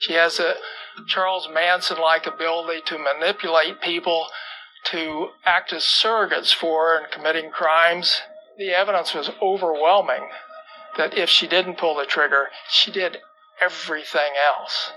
She has a Charles Manson like ability to manipulate people to act as surrogates for in committing crimes. The evidence was overwhelming that if she didn't pull the trigger, she did everything else.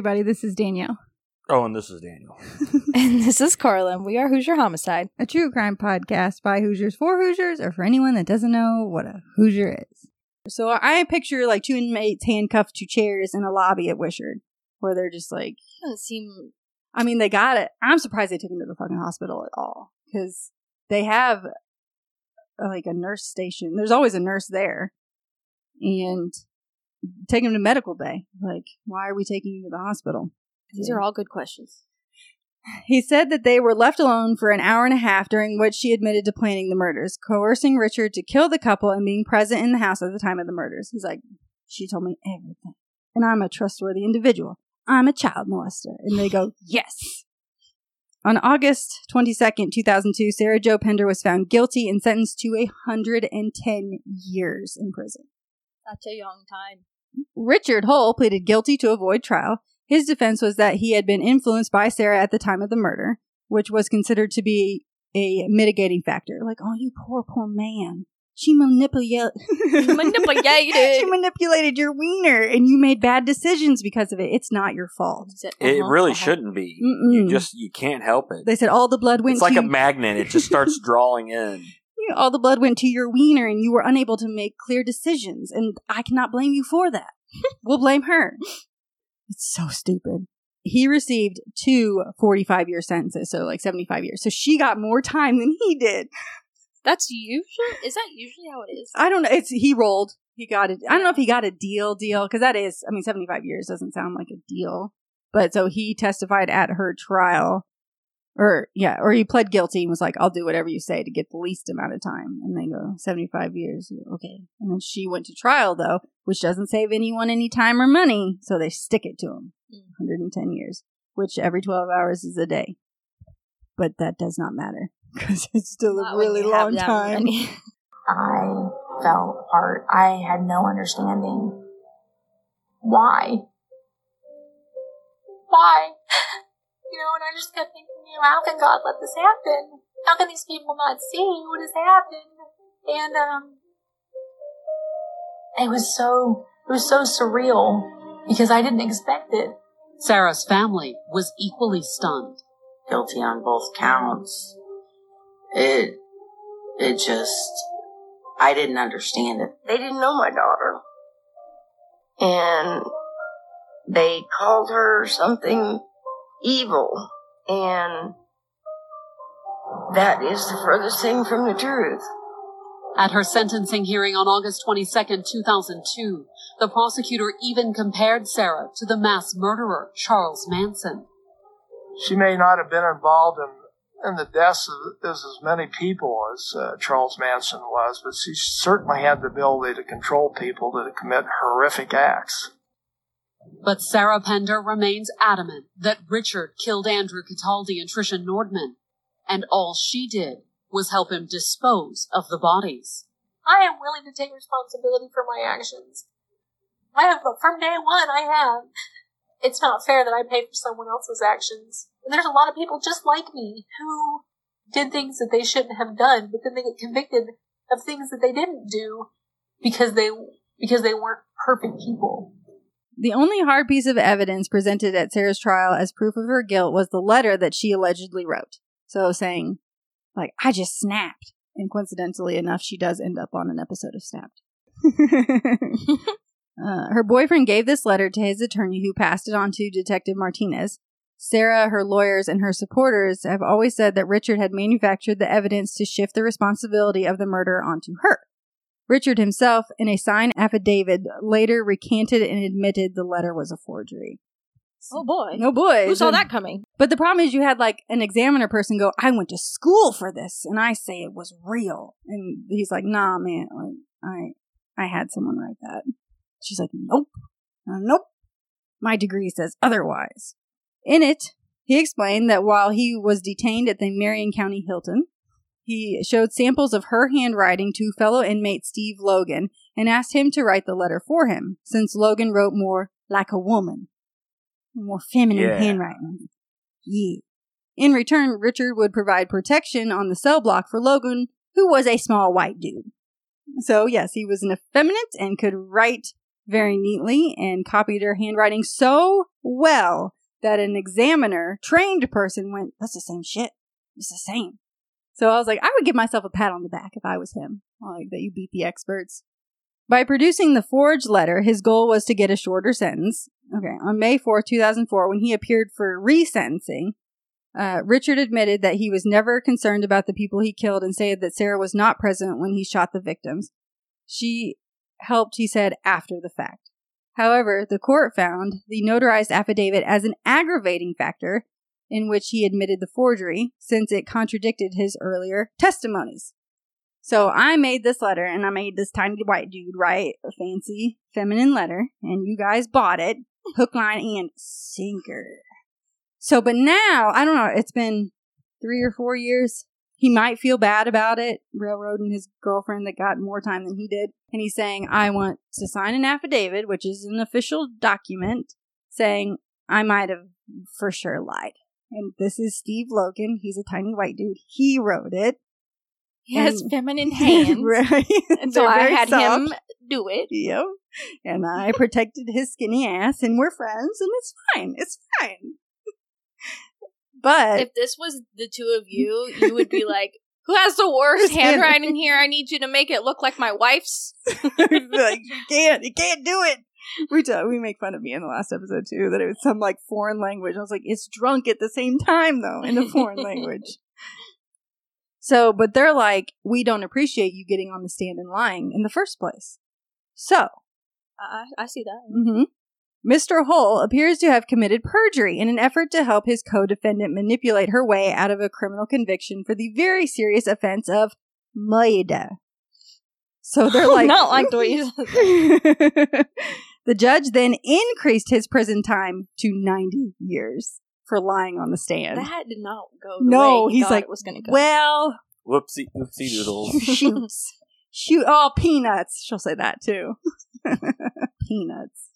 Everybody, this is Danielle, Oh, and this is Daniel. And this is Carla. and We are Hoosier Homicide. a true crime podcast by Hoosiers for Hoosiers, or for anyone that doesn't know what a Hoosier is. So I picture like two inmates handcuffed to chairs in a lobby at Wishard, where they're just like, Doesn't seem I mean, they got it. I'm surprised they took him to the fucking hospital at all because they have like a nurse station. There's always a nurse there, and take him to medical bay. Like, why are we taking him to the hospital? these are all good questions. He said that they were left alone for an hour and a half, during which she admitted to planning the murders, coercing Richard to kill the couple and being present in the house at the time of the murders. He's like, she told me everything, and I'm a trustworthy individual. I'm a child molester. And they go, yes. On August 22nd, 2002, Sarah Jo Pender was found guilty and sentenced to 110 years in prison. Such a young time. Richard Hull pleaded guilty to avoid trial. His defense was that he had been influenced by Sarah at the time of the murder, which was considered to be a mitigating factor. Like, oh, you poor, poor man. She manipulated. Manipulated. she manipulated your wiener, and you made bad decisions because of it. It's not your fault. Is it- It uh-huh, really uh-huh. shouldn't be. Mm-mm. You just you can't help it. They said all the blood went It's like to a magnet. It just starts drawing in. All the blood went to your wiener, and you were unable to make clear decisions. And I cannot blame you for that. we'll blame her. It's so stupid. He received two 45 year sentences, so like 75 years. So she got more time than he did. That's usually. Is that usually how it is? I don't know. It's he rolled. He got it. I don't know if he got a deal deal because that is. I mean, 75 years doesn't sound like a deal. But so he testified at her trial, or yeah, or he pled guilty and was like, "I'll do whatever you say to get the least amount of time." And they go 75 years. Okay. And then she went to trial though, which doesn't save anyone any time or money, so they stick it to him. Mm. 110 years, which every 12 hours is a day. But that does not matter because it's still Not a really long time. I fell apart. I had no understanding. Why? Why? You know, and I just kept thinking, you know, how can God let this happen? How can these people not see what has happened? And um it was so it was so surreal because I didn't expect it. Sarah's family was equally stunned. guilty on both counts. It, it just, I didn't understand it. they didn't know my daughter. And they called her something evil. And that is the furthest thing from the truth. At her sentencing hearing on August 22, 2002, the prosecutor even compared Sarah to the mass murderer Charles Manson. She may not have been involved in, in the deaths of as, as many people as uh, Charles Manson was, but she certainly had the ability to control people to commit horrific acts. But Sarah Pender remains adamant that Richard killed Andrew Cataldi and Tricia Nordman, and all she did was help him dispose of the bodies. I am willing to take responsibility for my actions. I have, from day one, I have. It's not fair that I pay for someone else's actions. And there's a lot of people just like me who did things that they shouldn't have done, but then they get convicted of things that they didn't do because they because they weren't perfect people. The only hard piece of evidence presented at Sarah's trial as proof of her guilt was the letter that she allegedly wrote. So saying, like, I just snapped. And coincidentally enough, she does end up on an episode of Snapped. uh, her boyfriend gave this letter to his attorney, who passed it on to Detective Martinez. Sarah, her lawyers, and her supporters have always said that Richard had manufactured the evidence to shift the responsibility of the murder onto her. Richard himself, in a signed affidavit, later recanted and admitted the letter was a forgery. Oh boy. No boy! Who saw that coming? But the problem is, you had like an examiner person go, "I went to school for this," and I say it was real, and he's like, "Nah, man, like I, I had someone write that." She's like, "Nope, Uh, nope, my degree says otherwise." In it, he explained that while he was detained at the Marion County Hilton, he showed samples of her handwriting to fellow inmate Steve Logan and asked him to write the letter for him, since Logan wrote more like a woman, more feminine Yeah. handwriting. Yeah. In return, Richard would provide protection on the cell block for Logan, who was a small white dude. So, yes, he was an effeminate and could write very neatly and copied her handwriting so well that an examiner, trained person, went, That's the same shit. It's the same. So I was like, I would give myself a pat on the back if I was him. Like that you beat the experts. By producing the forged letter, his goal was to get a shorter sentence. Okay, on May 4th, 2004, when he appeared for resentencing, uh, Richard admitted that he was never concerned about the people he killed and said that Sarah was not present when he shot the victims. She helped, he said, after the fact. However, the court found the notarized affidavit as an aggravating factor in which he admitted the forgery since it contradicted his earlier testimonies. So I made this letter and I made this tiny white dude write a fancy feminine letter and you guys bought it hook, line, and sinker. So, but now, I don't know, it's been three or four years. He might feel bad about it, railroading his girlfriend that got more time than he did. And he's saying, I want to sign an affidavit, which is an official document, saying I might have for sure lied. And this is Steve Logan. He's a tiny white dude. He wrote it. He has And- feminine hands. right. And so I had soft. him do it. Yep. And I protected his skinny ass, and we're friends, and it's fine. It's fine. but If this was the two of you, you would be like, Who has the worst handwriting here? I need you to make it look like my wife's. like you can't, you can't do it. We t- we make fun of me in the last episode too that it was some like foreign language. I was like, it's drunk at the same time though in a foreign language. So, but they're like, we don't appreciate you getting on the stand and lying in the first place. So, I, I see that. hmm Mr. Hull appears to have committed perjury in an effort to help his co-defendant manipulate her way out of a criminal conviction for the very serious offense of murder. So they're like, Not like the way you said the judge then increased his prison time to 90 years for lying on the stand. That did not go. The no, way he he's thought like, it was going to go. well, Whoopsie, whoopsie doodles. shoots. Shoot, oh, peanuts. She'll say that too. peanuts.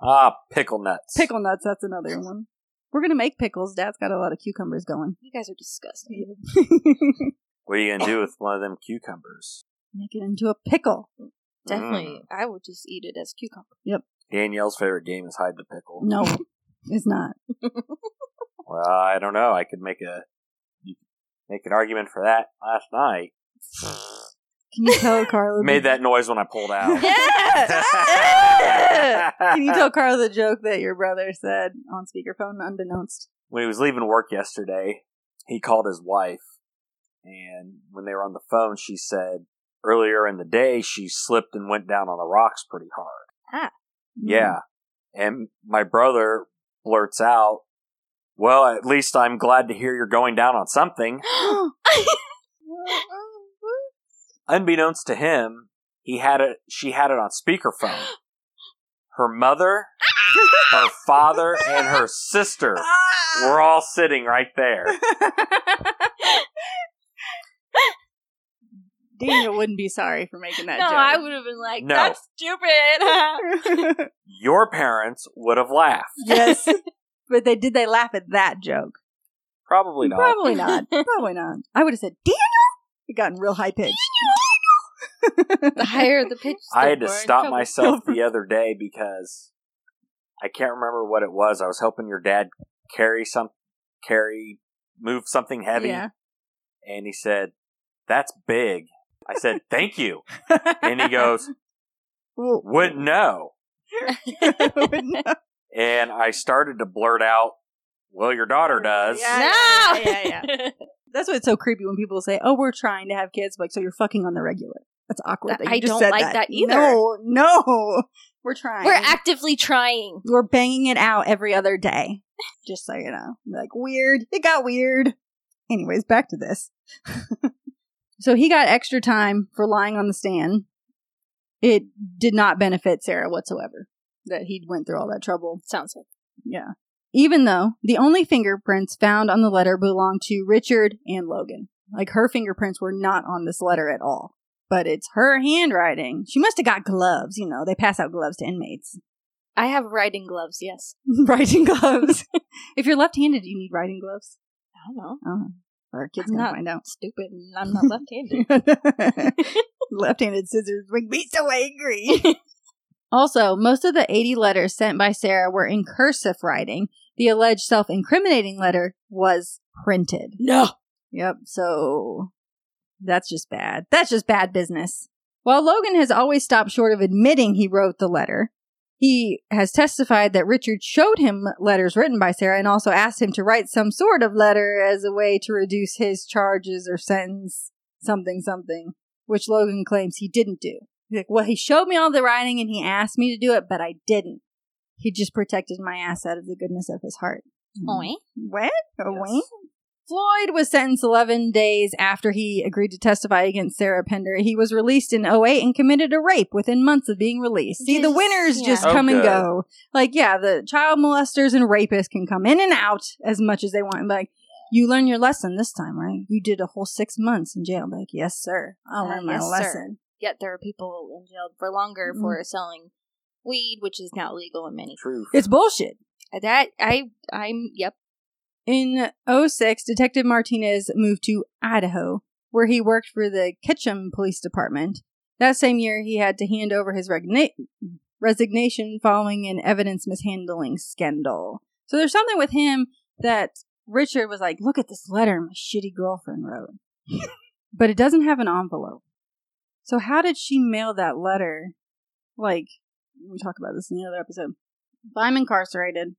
ah, pickle nuts. Pickle nuts, that's another one. We're gonna make pickles. Dad's got a lot of cucumbers going. you guys are disgusting. What are you gonna do with one of them cucumbers? Make it into a pickle. Definitely, um, I would just eat it as cucumber. Yep. Danielle's favorite game is hide the pickle. No, it's not. Well, I don't know. I could make a you could make an argument for that last night. Can you tell Carla? Made that noise when I pulled out. Can you tell Carla the joke that your brother said on speakerphone, unbeknownst? when he was leaving work yesterday, he called his wife, and when they were on the phone, she said earlier in the day she slipped and went down on the rocks pretty hard. Ah. Yeah, and my brother blurts out, "Well, at least I'm glad to hear you're going down on something." Unbeknownst to him, he had it. She had it on speakerphone. Her mother, her father, and her sister were all sitting right there. Daniel wouldn't be sorry for making that joke. no, joke. I would have been like, No. "That's stupid." Your parents would have laughed. yes, but they did. They laugh at that joke. Probably not. Probably not. Probably not. I would have said Daniel. It gotten real high pitched. the higher the pitch, I had to more stop trouble. myself the other day because I can't remember what it was. I was helping your dad carry some, carry, move something heavy, Yeah. and he said, "That's big." I said, "Thank you," and he goes, "Wouldn't know." And I started to blurt out, "Well, your daughter does." Yeah. No, yeah, yeah. That's why it's so creepy when people say, "Oh, we're trying to have kids." Like, so you're fucking on the regular. That's awkward. That- that you I just don't said like that either. No, no. We're trying. We're actively trying. We're banging it out every other day. Just so you know. Like, weird. It got weird. Anyways, back to this. So he got extra time for lying on the stand. It did not benefit Sarah whatsoever that he went through all that trouble. Sounds like. Yeah. Even though the only fingerprints found on the letter belonged to Richard and Logan. Like her fingerprints were not on this letter at all. But it's her handwriting. She must have got gloves, you know, they pass out gloves to inmates. I have writing gloves, yes. writing gloves. if you're left handed, you need writing gloves. I don't know. Oh. Our kids I'm gonna find out. stupid and I'm not left handed. left handed scissors make me so angry. also, most of the 80 letters sent by Sarah were in cursive writing. The alleged self incriminating letter was printed. no. Yep, so that's just bad. That's just bad business. While Logan has always stopped short of admitting he wrote the letter, he has testified that Richard showed him letters written by Sarah and also asked him to write some sort of letter as a way to reduce his charges or sentence, something, something, which Logan claims he didn't do. He's like, well, he showed me all the writing and he asked me to do it, but I didn't. He just protected my ass out of the goodness of his heart. Oink. What? Yes. wink? Floyd was sentenced 11 days after he agreed to testify against Sarah Pender. He was released in 08 and committed a rape within months of being released. See, the winners yeah. just Oh, come and go. Like, yeah, the child molesters and rapists can come in and out as much as they want. Like, you learn your lesson this time, right? You did a whole six months in jail. Like, yes, sir. I'll Uh, learn my yes, sir. lesson. Yet there are people in jail for longer Mm. for selling weed, which is now legal in many. Truth. It's bullshit. That I I'm yep. In 06, Detective Martinez moved to Idaho, where he worked for the Ketchum Police Department. That same year, he had to hand over his regna- resignation following an evidence mishandling scandal. So there's something with him that Richard was like, look at this letter my shitty girlfriend wrote. but it doesn't have an envelope. So how did she mail that letter? Like, we talk about this in the other episode. If I'm incarcerated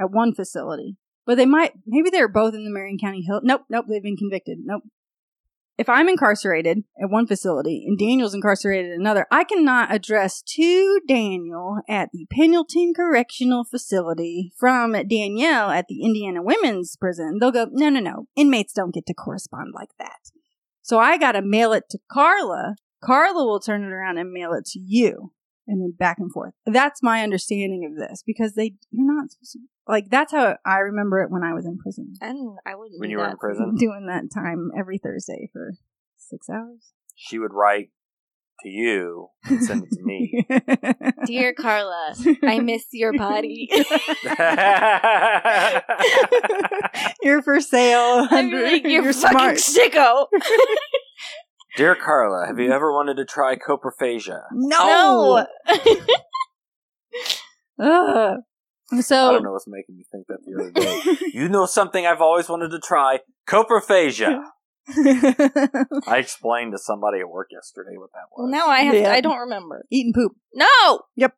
at one facility, but they might, maybe they're both in the Marion County Hill. Nope, nope, they've been convicted. Nope. If I'm incarcerated at one facility and Daniel's incarcerated at another, I cannot address to Daniel at the Pendleton Correctional Facility from Danielle at the Indiana Women's Prison. They'll go, no, no, no. Inmates don't get to correspond like that. So I gotta mail it to Carla. Carla will turn it around and mail it to you. And then back and forth. That's my understanding of this because they, you're not supposed to, like, that's how I remember it when I was in prison. And I wouldn't When do you were that. in prison, Doing that time every Thursday for six hours. she would write to you and send it to me. Dear Carla, I miss your body. You're for sale. I'm like, you're, You're fucking smart. sicko. Dear Carla, have you ever wanted to try coprophagia? No. Ugh. I don't know what's making me think that the other day. You know something I've always wanted to try? Coprophagia. I explained to somebody at work yesterday what that well, was. now I have. Yeah. To, I don't remember. eating poop. No, Yep.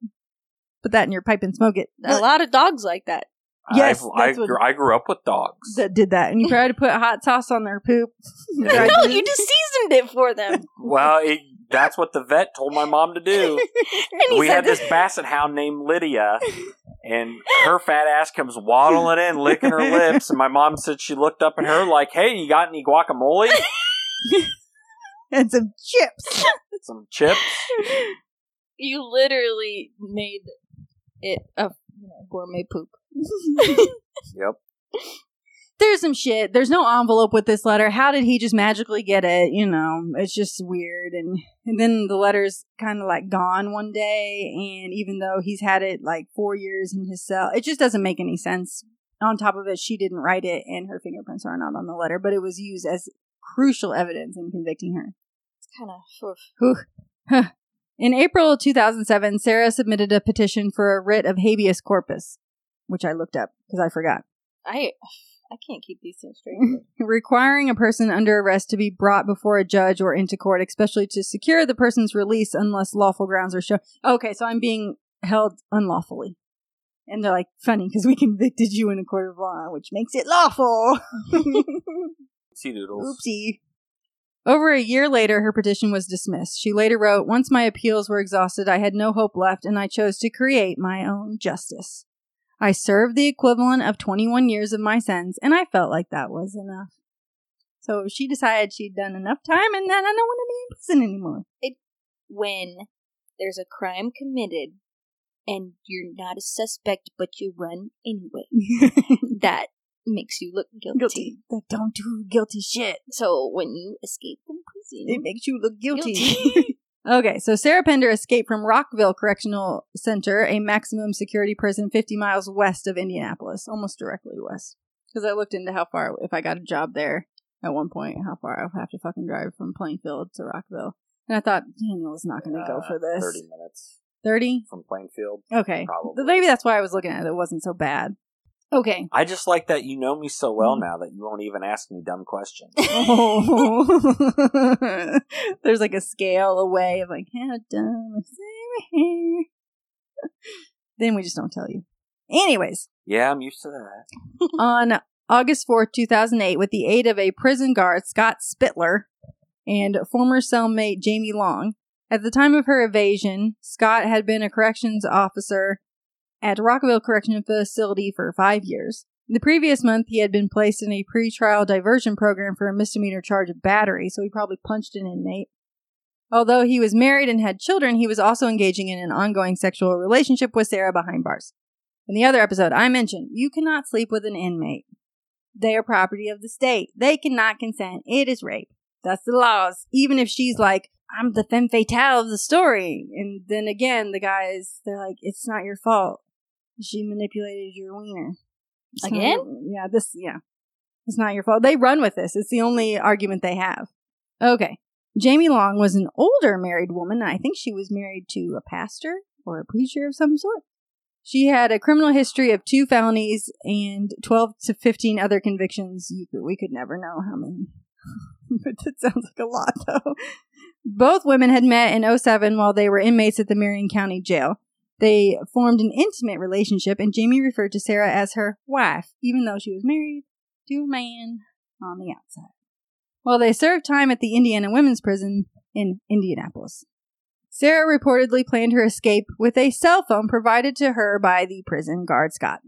Put that in your pipe and smoke it. a lot of dogs like that. Yes, I've- I, that's what- grew, I grew up with dogs. That did that, and you tried to put hot sauce on their poop. You Yeah. tried No, you just seasoned it for them. well, it, that's what the vet told my mom to do. and we had this basset hound named Lydia, and her fat ass comes waddling in, licking her lips, and my mom said she looked up at her like, "Hey, you got any guacamole? and some chips. Some chips?" you literally made it a you know, gourmet poop. Yep. There's some shit. There's no envelope with this letter. How did he just magically get it? You know, it's just weird. And, and then the letter's kind of like gone one day. And even though he's had it like four years in his cell, it just doesn't make any sense. On top of it, she didn't write it and her fingerprints are not on the letter, but it was used as crucial evidence in convicting her. It's kind of. In April 2007, Sarah submitted a petition for a writ of habeas corpus, which I looked up because I forgot. I I can't keep these things straight. requiring a person under arrest to be brought before a judge or into court, especially to secure the person's release unless lawful grounds are shown. Okay, so I'm being held unlawfully. And they're like, funny, because we convicted you in a court of law, which makes it lawful. See doodles. Oopsie. Over a year later, her petition was dismissed. She later wrote, Once my appeals were exhausted, I had no hope left, and I chose to create my own justice. I served the equivalent of 21 years of my sentence, and I felt like that was enough. So she decided she'd done enough time, and then I don't want to be in prison anymore. When there's a crime committed and you're not a suspect, but you run anyway, that makes you look guilty. guilty. Like, don't do guilty shit. So when you escape from prison, It makes you look guilty. Guilty. okay, so Sarah Pender escaped from Rockville Correctional Center, a maximum security prison 50 miles west of Indianapolis, almost directly west. Because I looked into how far, if I got a job there at one point, how far I would have to fucking drive from Plainfield to Rockville. And I thought, Daniel is not going to go Uh, for this. 30 minutes 30? from Plainfield. Okay. Probably. Maybe that's why I was looking at it. It wasn't so bad. Okay. I just like that you know me so well Mm. now that you won't even ask me dumb questions. Oh. There's like a scale away of like, how dumb is then we just don't tell you. Anyways, yeah, I'm used to that. on August 4th, 2008, with the aid of a prison guard, Scott Spitler, and former cellmate Jamie Long, at the time of her evasion, Scott had been a corrections officer at Rockville Correctional Facility for five years. The previous month, he had been placed in a pretrial diversion program for a misdemeanor charge of battery, so he probably punched an inmate. Although he was married and had children, he was also engaging in an ongoing sexual relationship with Sarah behind bars. In the other episode, I mentioned you cannot sleep with an inmate. They are property of the state. They cannot consent. It is rape. That's the laws. Even if she's like, I'm the femme fatale of the story. And then again, the guys, they're like, it's not your fault. She manipulated your wiener. It's Again? your- yeah, this, yeah. It's not your fault. They run with this. It's the only argument they have. Okay. Jamie Long was an older married woman. I think she was married to a pastor or a preacher of some sort. She had a criminal history of two felonies and 12 to 15 other convictions. You could, we could never know how many. but that sounds like a lot, though. Both women had met in 07 while they were inmates at the Marion County Jail. They formed an intimate relationship, and Jamie referred to Sarah as her wife, even though she was married to a man on the outside. Well, they served time at the Indiana Women's Prison in Indianapolis. Sarah reportedly planned her escape with a cell phone provided to her by the prison guard Scott.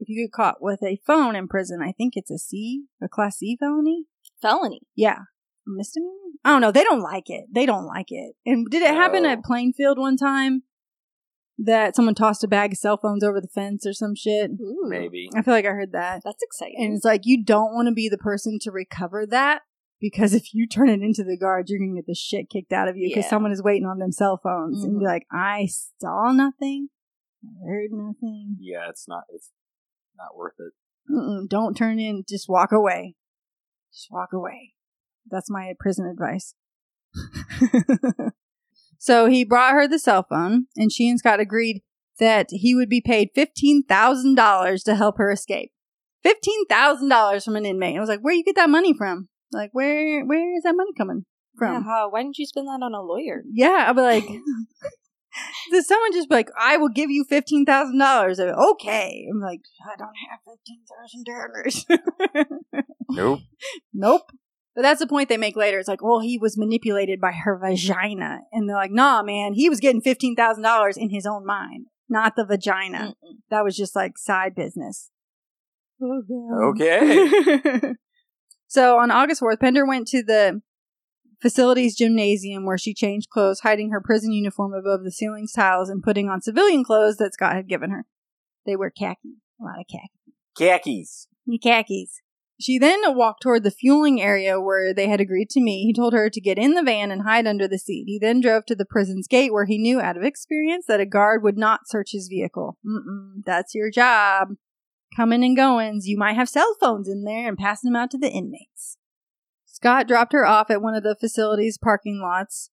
If you get caught with a phone in prison, I think it's a C, a class C felony. felony. Yeah. A misdemeanor? Oh, I don't know. They don't like it. They don't like it. And did it happen No. at Plainfield one time that someone tossed a bag of cell phones over the fence or some shit? Ooh, Maybe. I feel like I heard that. That's exciting. And it's like you don't want to be the person to recover that because if you turn it into the guards, you're gonna get the shit kicked out of you because Yeah. someone is waiting on them cell phones and be Mhm. like, I saw nothing, I heard nothing. Yeah, it's not. It's not worth it. Mm-mm, don't turn in. Just walk away. Just walk away. That's my prison advice. so he brought her the cell phone, and she and Scott agreed that he would be paid fifteen thousand dollars to help her escape. Fifteen thousand dollars from an inmate. I was like, where you get that money from? Like, where where is that money coming Yeah, from? why didn't you spend that on a lawyer? Yeah, I'll be like, does someone just be like, I will give you fifteen thousand dollars? Okay, I'm like, I don't have fifteen thousand dollars. Nope. Nope. But that's the point they make later. It's like, well, he was manipulated by her vagina, and they're like, nah, man, he was getting fifteen thousand dollars in his own mind, not the vagina. Mm-mm. That was just like side business. Okay. so on August 4th, Pender went to the facility's gymnasium where she changed clothes, hiding her prison uniform above the ceiling tiles and putting on civilian clothes that Scott had given her. They wear khaki. A lot of khaki. Khakis. Khakis. She then walked toward the fueling area where they had agreed to meet. He told her to get in the van and hide under the seat. He then drove to the prison's gate where he knew out of experience that a guard would not search his vehicle. Mm-mm, that's your job. Coming and goings. You might have cell phones in there and passing them out to the inmates. Scott dropped her off at one of the facility's parking lots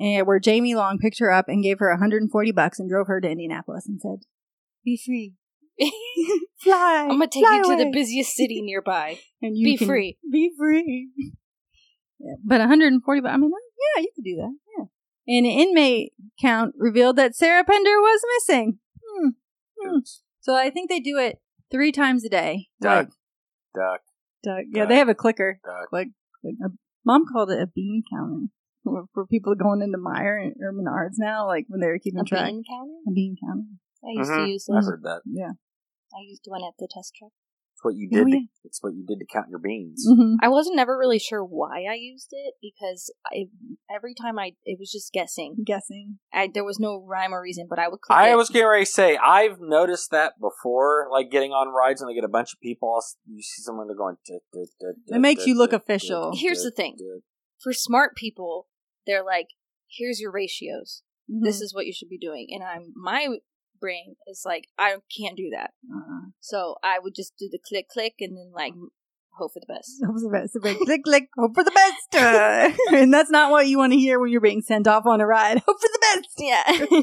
eh, where Jamie Long picked her up and gave her 140 bucks and drove her to Indianapolis and said, Be free. Fly. I'm gonna take fly you to the busiest city nearby. and you Be can free. Be free. Yeah, but 140. I mean, yeah, you could do that. Yeah. An inmate count revealed that Sarah Pender was missing. Hmm. Hmm. So I think they do it three times a day. Duck. Like, Duck. Doug. Yeah, they have a clicker. Duck. Click. click. Uh, Mom called it a bean counter for- for people going into Meijer or Menards now, like when they were keeping track. A track. bean counter? A bean counter. I used Mhm. to use I those. heard that. Yeah. I used one at the test truck. It's what you Oh, did. to, it's what you did to count your beans. hmm I wasn't never really sure why I used it because I every time I it was just guessing. Guessing. I there was no rhyme or reason, but I would click I it. was getting ready to say I've noticed that before, like getting on rides and they get a bunch of people. You see someone they're going. "Duh, duh, duh, duh, It makes you look official. Here's the thing. for smart people. They're like, here's your ratios. Mm-hmm. This is what you should be doing. And I'm my brain is like, I can't do that. Uh-uh. So I would just do the click click and then like hope for the best. Hope for the best. Click, click, hope for the best. Uh, and that's not what you want to hear when you're being sent off on a ride. Hope for the best. Yeah.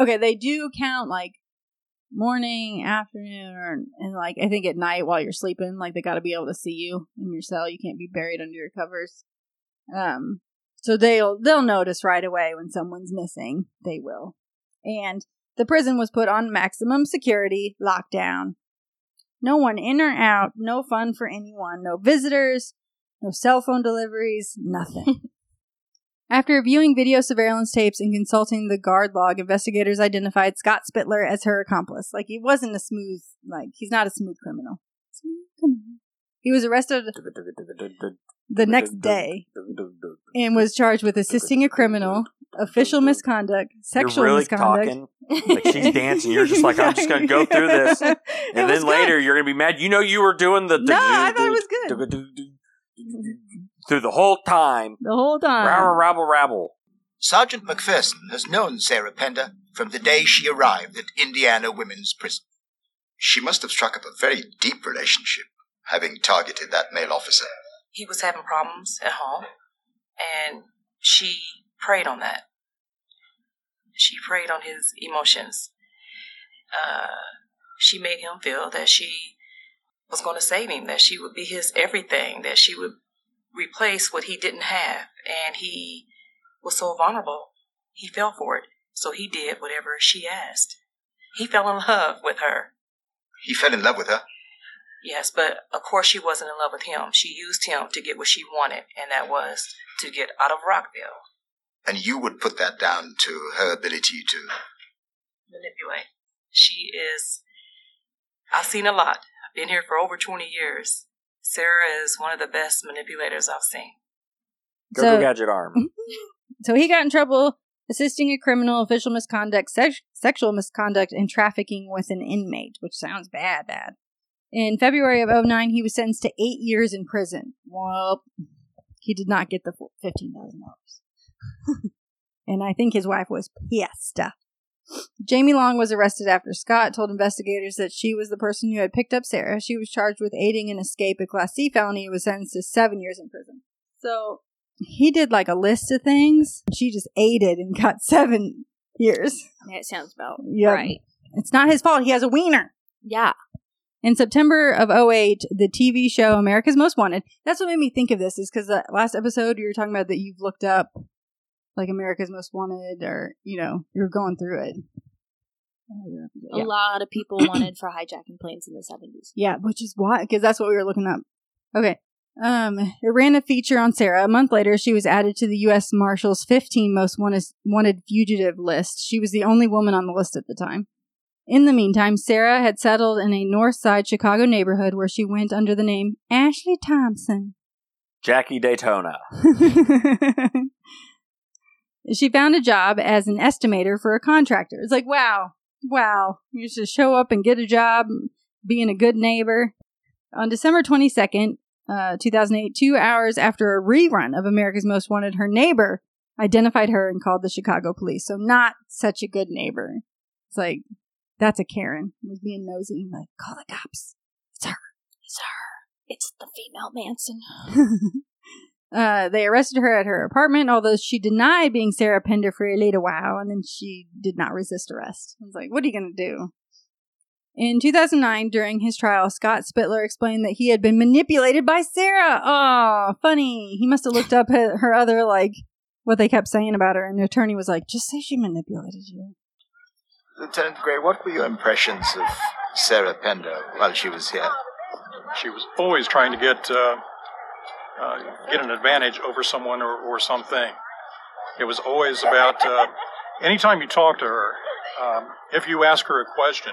Okay, they do count like morning, afternoon, or, and like I think at night while you're sleeping. Like they got to be able to see you in your cell. You can't be buried under your covers. Um, so they'll they'll notice right away when someone's missing. They will, and the prison was put on maximum security lockdown. No one in or out. No fun for anyone. No visitors. No cell phone deliveries. Nothing. After viewing video surveillance tapes and consulting the guard log, investigators identified Scott Spitler as her accomplice. Like he wasn't a smooth, like he's not a smooth criminal. Smooth criminal. He was arrested the next day and was charged with assisting a criminal, official misconduct, sexual you're really misconduct. talking like she's dancing. You're just like I'm just gonna go through this, and then good. later you're gonna be mad. You know you were doing the No, I thought it was good. through the whole time. the whole time. Rabble, rabble, rabble. Sergeant McPherson has known Sarah Pender from the day she arrived at Indiana Women's Prison. She must have struck up a very deep relationship, having targeted that male officer. he was having problems at home and she preyed on that. She preyed on his emotions. Uh, she made him feel that she was going to save him that she would be his everything that she would replace what he didn't have. And he was so vulnerable he fell for it. So he did whatever she asked. He fell in love with her. He fell in love with her. Yes, but of course she wasn't in love with him. She used him to get what she wanted, and that was to get out of Rockville, And you would put that down to her ability to. manipulate. She is. I've seen a lot. I've been here for over 20 years. Sarah is one of the best manipulators I've seen. Go So- go gadget arm. So he got in trouble assisting a criminal, official misconduct, sex- sexual misconduct, and trafficking with an inmate, which sounds bad, bad. In February of 09, he was sentenced to eight years in prison. Well, he did not get the full $15,000. and I think his wife was pissed. Jamie Long was arrested after Scott told investigators that she was the person who had picked up Sarah. She was charged with aiding an escape, a Class C felony, and was sentenced to seven years in prison. So he did like a list of things. She just aided and got seven years. That sounds about Yep. right. It's not his fault. He has a wiener. Yeah. In September of 08, the TV show America's Most Wanted. That's what made me think of this, is because the uh, last episode you were talking about that you've looked up, like America's Most Wanted, or, you know, you're going through it. A lot of people wanted for hijacking planes in the 70s. Yeah, which is why, because that's what we were looking up. Okay. Um, it ran a feature on Sarah. A month later, she was added to the U.S. Marshals 15 most wanted, wanted fugitive list. She was the only woman on the list at the time. In the meantime, Sarah had settled in a north side Chicago neighborhood where she went under the name Ashley Thompson. Jackie Daytona. she found a job as an estimator for a contractor. It's like, wow, wow. You just show up and get a job, being a good neighbor. On December 22nd, uh, 2008, two hours after a rerun of America's Most Wanted, her neighbor identified her and called the Chicago police. So, not such a good neighbor. It's like, that's a Karen. Was being nosy. Like, call the cops. It's her. It's her. It's the female Manson. Uh, they arrested her at her apartment, although she denied being Sarah Pender for a little while, and then she did not resist arrest. I was like, what are you going to do? In 2009, during his trial, Scott Spitler explained that he had been manipulated by Sarah. Oh, funny. He must have looked up at her other, like, what they kept saying about her, and the attorney was like, just say she manipulated you. Lieutenant Gray, what were your impressions of Sarah Pender while she was here? She was always trying to get uh, uh, get an advantage over someone or, or something. It was always about uh, anytime you talk to her, um, if you ask her a question,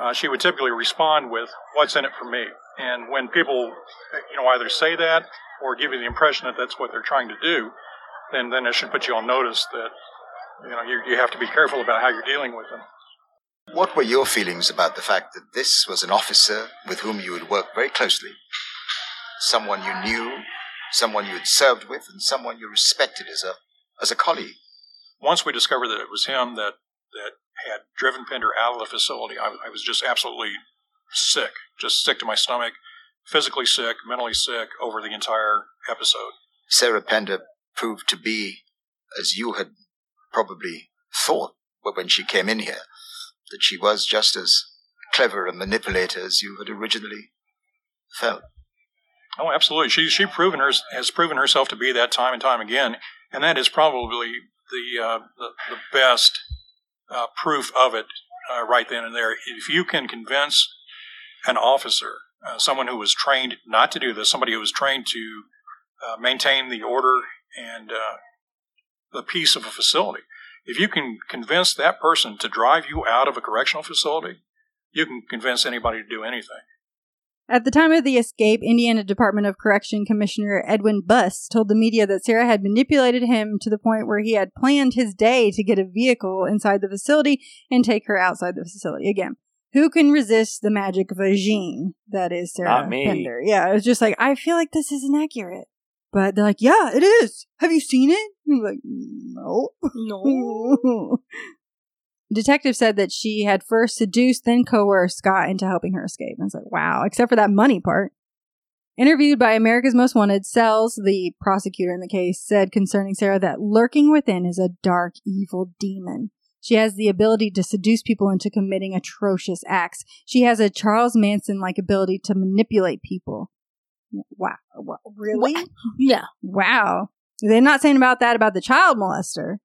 uh, she would typically respond with, What's in it for me? And when people, you know, either say that or give you the impression that that's what they're trying to do, then, then it should put you on notice that, you know, you, you have to be careful about how you're dealing with them. What were your feelings about the fact that this was an officer with whom you had worked very closely? Someone you knew, someone you had served with, and someone you respected as a, as a colleague? Once we discovered that it was him that, that had driven Pender out of the facility, I, I was just absolutely sick, just sick to my stomach, physically sick, mentally sick over the entire episode. Sarah Pender proved to be as you had probably thought when she came in here, that she was just as clever a manipulator as you had originally felt. Oh, absolutely. She she proven her, has proven herself to be that time and time again, and that is probably the uh, the, the, best uh, proof of it uh, right then and there. If you can convince an officer, uh, someone who was trained not to do this, somebody who was trained to uh, maintain the order and uh, the peace of a facility, if you can convince that person to drive you out of a correctional facility, you can convince anybody to do anything. At the time of the escape, Indiana Department of Correction Commissioner Edwin Buss told the media that Sarah had manipulated him to the point where he had planned his day to get a vehicle inside the facility and take her outside the facility. Again, who can resist the magic of a Jean that is Sarah Not me. Pender? Yeah, it was just like, I feel like this isn't accurate. But they're like, yeah, it is. Have you seen it? And I'm like, no. No. Detective said that she had first seduced, then coerced Scott into helping her escape. I was like, wow, except for that money part. Interviewed by America's Most Wanted, Sells, the prosecutor in the case, said concerning Sarah that lurking within is a dark, evil demon. She has the ability to seduce people into committing atrocious acts. She has a Charles Manson like ability to manipulate people. Wow. Wow. Really? Yeah. Wow. They're not saying about that about the child molester.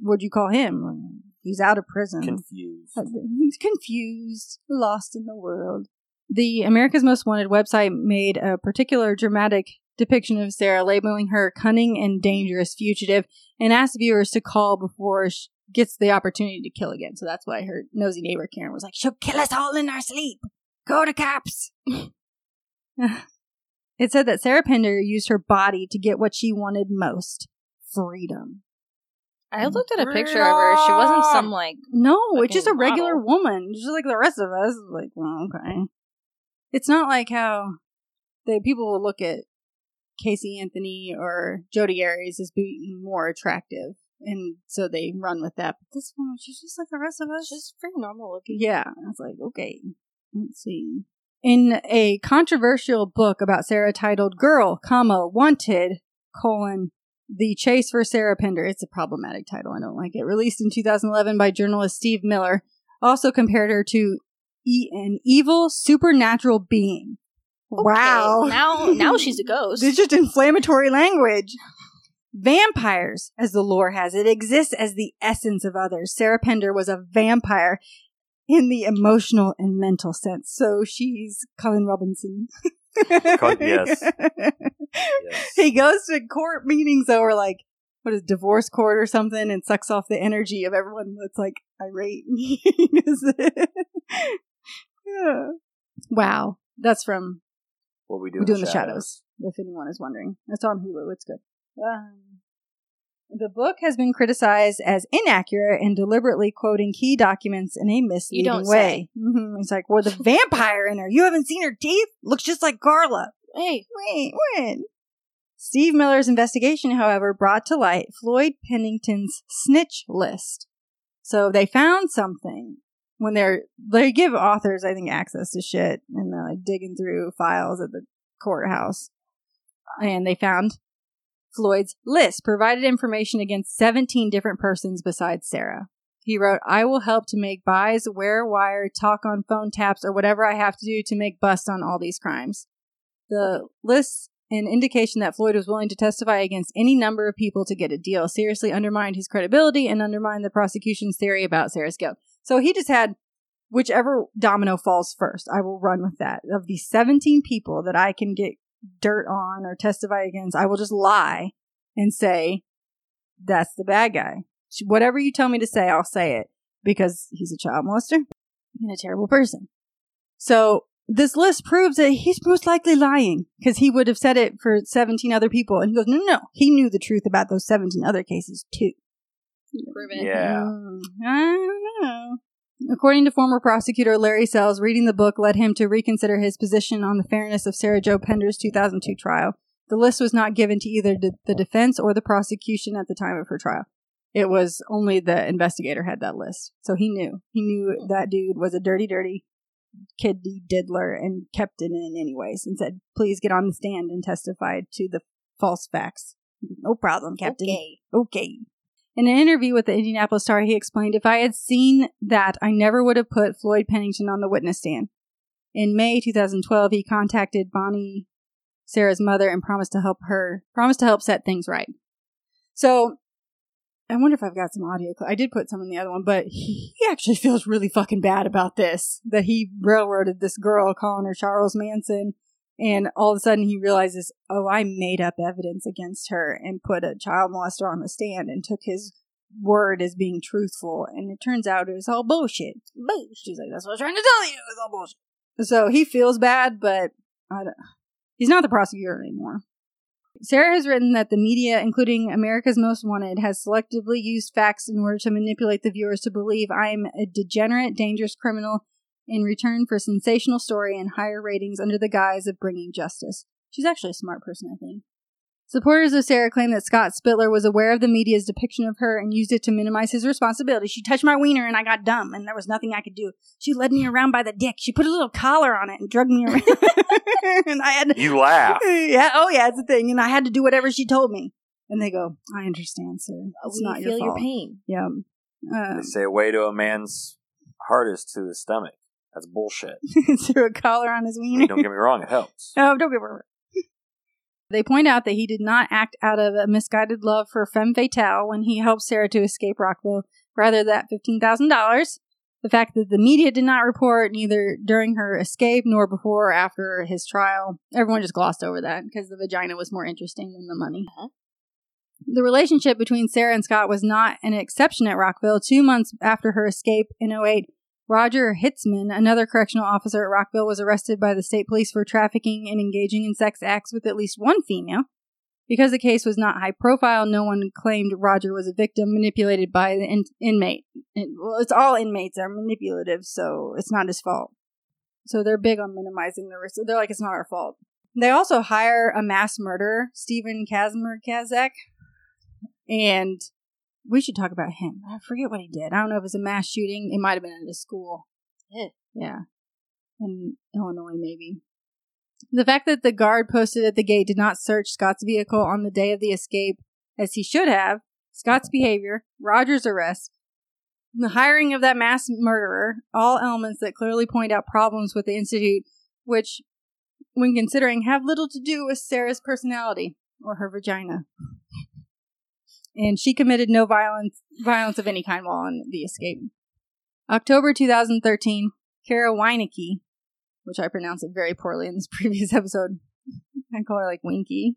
What'd you call him? He's out of prison. Confused. He's confused, lost in the world. The America's Most Wanted website made a particular dramatic depiction of Sarah, labeling her cunning and dangerous fugitive, and asked viewers to call before she gets the opportunity to kill again. So that's why her nosy neighbor Karen was like, "She'll kill us all in our sleep. Go to cops." it said that Sarah Pender used her body to get what she wanted most: freedom. I looked at a picture of her. She wasn't some like No, it's just a regular model. woman, just like the rest of us. Like, well, okay. It's not like how the people will look at Casey Anthony or Jodi Arias as being more attractive, and so they run with that. But this woman, she's just like the rest of us. just very normal looking. Yeah, I was like, okay, let's see. In a controversial book about Sarah titled "Girl, comma Wanted: colon The Chase for Sarah Pender," it's a problematic title. I don't like it. Released in 2011 by journalist Steve Miller, also compared her to e- an evil supernatural being. Wow! Now now she's a ghost. It's just inflammatory language. Vampires, as the lore has it, exist as the essence of others. Sarah Pender was a vampire in the emotional and mental sense. So she's Colin Robinson. Yes. He goes to court meetings or like what is divorce court or something, and sucks off the energy of everyone that's like irate. Yeah. Wow, that's from What we do, we in do in the shadows. If anyone is wondering, it's on Hulu. It's good. Um, the book has been criticized as inaccurate and deliberately quoting key documents in a misleading way. hmm It's like, well, the vampire in her. You haven't seen her teeth? Looks just like Carla. Hey, Wait, when? Steve Miller's investigation, however, brought to light Floyd Pennington's snitch list. So they found something when they're they give authors, I think, access to shit, and they're like digging through files at the courthouse, and they found Floyd's list provided information against 17 different persons besides Sarah. He wrote, I will help to make buys, wear wire, talk on phone taps, or whatever I have to do to make bust on all these crimes. The list an indication that Floyd was willing to testify against any number of people to get a deal seriously undermined his credibility and undermined the prosecution's theory about Sarah's guilt. So he just had whichever domino falls first, I will run with that. Of the 17 people that I can get dirt on or testify against. I will just lie and say that's the bad guy. Whatever you tell me to say, I'll say it because he's a child molester and a terrible person. So this list proves that he's most likely lying because he would have said it for 17 other people. And he goes, no, no, no. He knew the truth about those 17 other cases too. Prove it. Yeah. Mm, I don't know. According to former prosecutor Larry Sells, reading the book led him to reconsider his position on the fairness of Sarah Jo Pender's 2002 trial. The list was not given to either the defense or the prosecution at the time of her trial. It was only the investigator had that list. So he knew. He knew that dude was a dirty, dirty kiddy diddler and kept it in anyways and said, please get on the stand and testify to the false facts. No problem, Captain. Okay. Okay. In an interview with the Indianapolis Star, he explained, If I had seen that, I never would have put Floyd Pennington on the witness stand. In May 2012, he contacted Bonnie, Sarah's mother, and promised to help her, promised to help set things right. So, I wonder if I've got some audio. I did put some in the other one, but he actually feels really fucking bad about this. That he railroaded this girl, calling her Charles Manson, and all of a sudden he realizes, oh, I made up evidence against her and put a child molester on the stand and took his word as being truthful. And it turns out it was all bullshit. She's like, that's what I was trying to tell you. It was all bullshit. So he feels bad, but I don't, he's not the prosecutor anymore. Sarah has written that the media, including America's Most Wanted, has selectively used facts in order to manipulate the viewers to believe I am a degenerate, dangerous criminal in return for sensational story and higher ratings under the guise of bringing justice. She's actually a smart person, I think. Supporters of Sarah claim that Scott Spitler was aware of the media's depiction of her and used it to minimize his responsibility. She touched my wiener and I got dumb and there was nothing I could do. She led me around by the dick. She put a little collar on it and drug me around. and I had to, You laugh. yeah, oh yeah, it's a thing. And I had to do whatever she told me. And they go, I understand, sir. It's we not feel your your pain. Yeah. Um, They say a way to a man's heart is to his stomach. That's bullshit. threw a collar on his I mean, don't get me wrong, it helps. Oh, don't get me wrong. They point out that he did not act out of a misguided love for femme fatale when he helped Sarah to escape Rockville, rather that $15,000. The fact that the media did not report neither during her escape nor before or after his trial, everyone just glossed over that because the vagina was more interesting than the money. Uh-huh. The relationship between Sarah and Scott was not an exception at Rockville. Two months after her escape in 08, Roger Hitzman, another correctional officer at Rockville, was arrested by the state police for trafficking and engaging in sex acts with at least one female. Because the case was not high profile, no one claimed Roger was a victim manipulated by the in- inmate. And, well, it's all inmates are manipulative, so it's not his fault. So they're big on minimizing the risk. They're like, it's not our fault. They also hire a mass murderer, Stephen Kazmer Kazak, and we should talk about him. I forget what he did. I don't know if it was a mass shooting. It might have been at a school. Yeah. Yeah. In Illinois, maybe. The fact that the guard posted at the gate did not search Scott's vehicle on the day of the escape, as he should have, Scott's behavior, Roger's arrest, the hiring of that mass murderer, all elements that clearly point out problems with the Institute, which, when considering, have little to do with Sarah's personality or her vagina. And she committed no violence violence of any kind while on the escape. October 2013, Kara Weinecke, which I pronounced it very poorly in this previous episode. I call her like Winky.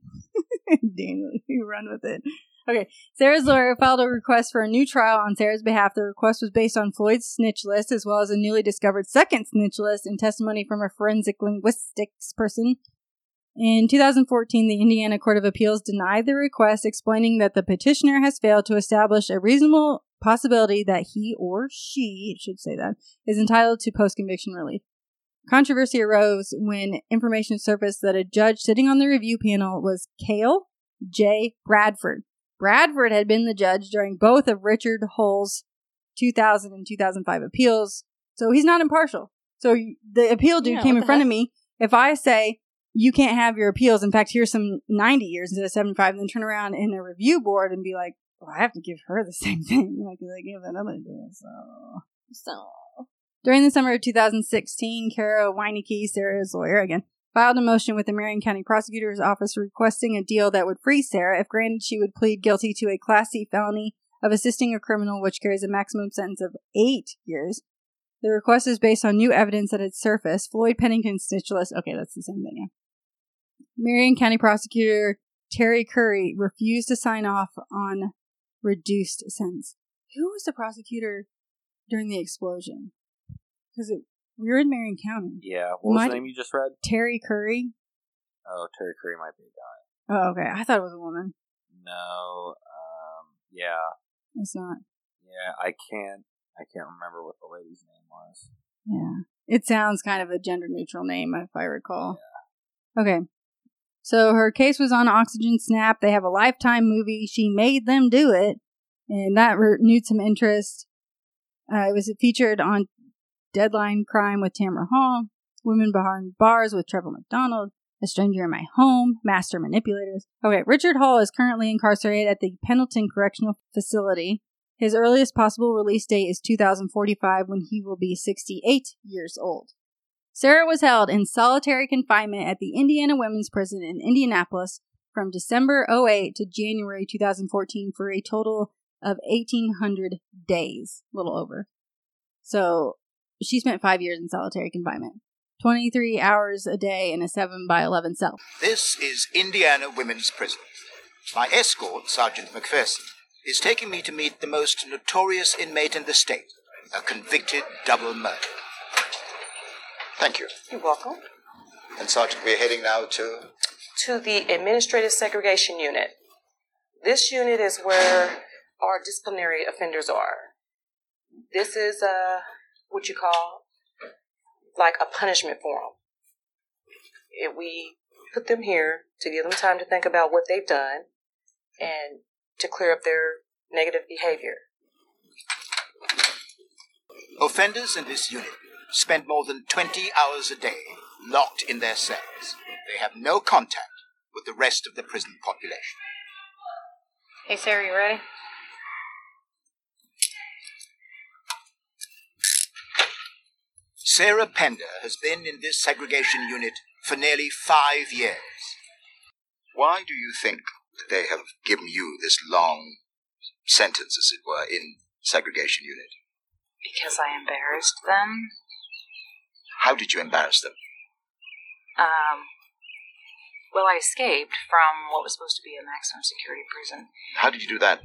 Daniel, you run with it. Okay. Sarah's lawyer filed a request for a new trial on Sarah's behalf. The request was based on Floyd's snitch list as well as a newly discovered second snitch list and testimony from a forensic linguistics person. In 2014, the Indiana Court of Appeals denied the request, explaining that the petitioner has failed to establish a reasonable possibility that he or she, should say that, is entitled to post conviction relief. Controversy arose when information surfaced that a judge sitting on the review panel was Cale J. Bradford. Bradford had been the judge during both of Richard Hull's 2000 and 2005 appeals, so he's not impartial. So the appeal dude Yeah, came in front of me. If I say you can't have your appeals, in fact, here's some 90 years instead of 75, and then turn around in a review board and be like, well, I have to give her the same thing like I give that. So So during the summer of 2016, Kara Weinecke, Sarah's lawyer again, filed a motion with the Marion County Prosecutor's Office requesting a deal that would free Sarah. If granted, she would plead guilty to a Class C felony of assisting a criminal, which carries a maximum sentence of eight years. The request is based on new evidence that had surfaced. Floyd Pennington's snitch list. Okay, that's the same thing. Yeah. Marion County prosecutor Terry Curry refused to sign off on reduced sentence. Who was the prosecutor during the explosion? Because we were in Marion County. Yeah. What was Might- the name you just read? Terry Curry. Oh, Terry Curry might be a guy. Oh, okay. I thought it was a woman. No. Um. Yeah. It's not. Yeah. I can't. I can't remember what the lady's name was. Yeah. It sounds kind of a gender neutral name, if I recall. Yeah. Okay. So her case was on Oxygen Snap. They have a lifetime movie. She made them do it, and that renewed some interest. Uh, it was featured on Deadline Crime with Tamron Hall, Women Behind Bars with Trevor McDonald, A Stranger in My Home, Master Manipulators. Okay, Richard Hull is currently incarcerated at the Pendleton Correctional Facility. His earliest possible release date is 2045 when he will be 68 years old. Sarah was held in solitary confinement at the Indiana Women's Prison in Indianapolis from December 08 to January 2014 for a total of 1,800 days, a little over. So she spent five years in solitary confinement. 23 hours a day in a 7 by 11 cell. This is Indiana Women's Prison. My escort, Sergeant McPherson, is taking me to meet the most notorious inmate in the state, a convicted double murder. Thank you. You're welcome. And Sergeant, we're heading now to. To the Administrative Segregation Unit. This unit is where our disciplinary offenders are. This is uh, what you call like a punishment for them. If we put them here to give them time to think about what they've done and to clear up their negative behavior. Offenders in this unit spend more than 20 hours a day locked in their cells. They have no contact with the rest of the prison population. Hey, Sarah, you ready? Sarah Pender has been in this segregation unit for nearly five years. Why do you think that they have given you this long sentence, as it were, in segregation unit? Because I embarrassed them. How did you embarrass them? Um, well, I escaped from what was supposed to be a maximum security prison. How did you do that?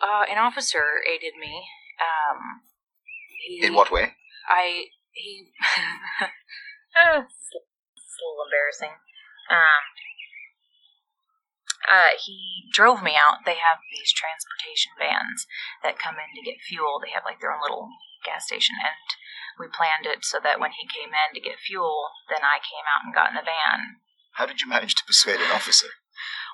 Uh, an officer aided me. Um, he, In what way? I he. uh, it's a little embarrassing. Um, uh, he drove me out. They have these transportation vans that come in to get fuel. They have like their own little gas station, and we planned it so that when he came in to get fuel, then I came out and got in the van. How did you manage to persuade an officer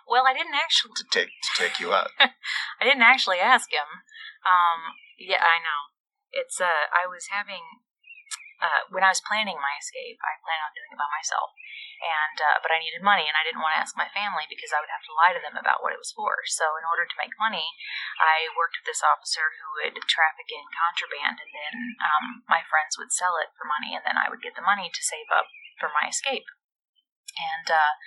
Well, I didn't actually. to take to take you out? I didn't actually ask him. Um, yeah, I know. It's uh, I was having uh, when I was planning my escape, I planned on doing it by myself, and uh, but I needed money, and I didn't want to ask my family because I would have to lie to them about what it was for. So, in order to make money, I worked with this officer who would traffic in contraband, and then um, my friends would sell it for money, and then I would get the money to save up for my escape. And uh,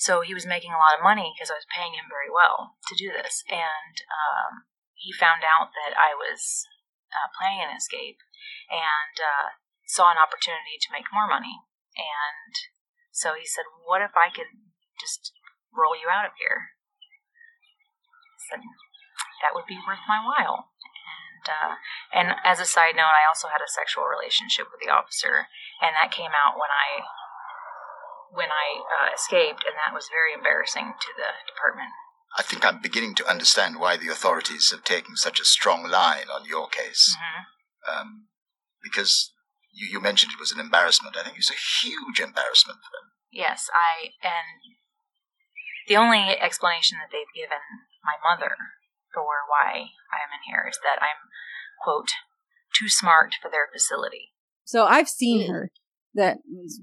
so he was making a lot of money because I was paying him very well to do this. And um, he found out that I was uh, planning an escape and uh, saw an opportunity to make more money. And so he said, What if I could just roll you out of here? I said, That would be worth my while. And, uh, and as a side note, I also had a sexual relationship with the officer, and that came out when I when I uh, escaped, and that was very embarrassing to the department. I think I'm beginning to understand why the authorities have taken such a strong line on your case. Mhm. Um, because you, you mentioned it was an embarrassment. I think it was a huge embarrassment for them. Yes, I and the only explanation that they've given my mother for why I am in here is that I'm quote too smart for their facility. So I've seen hmm. her. That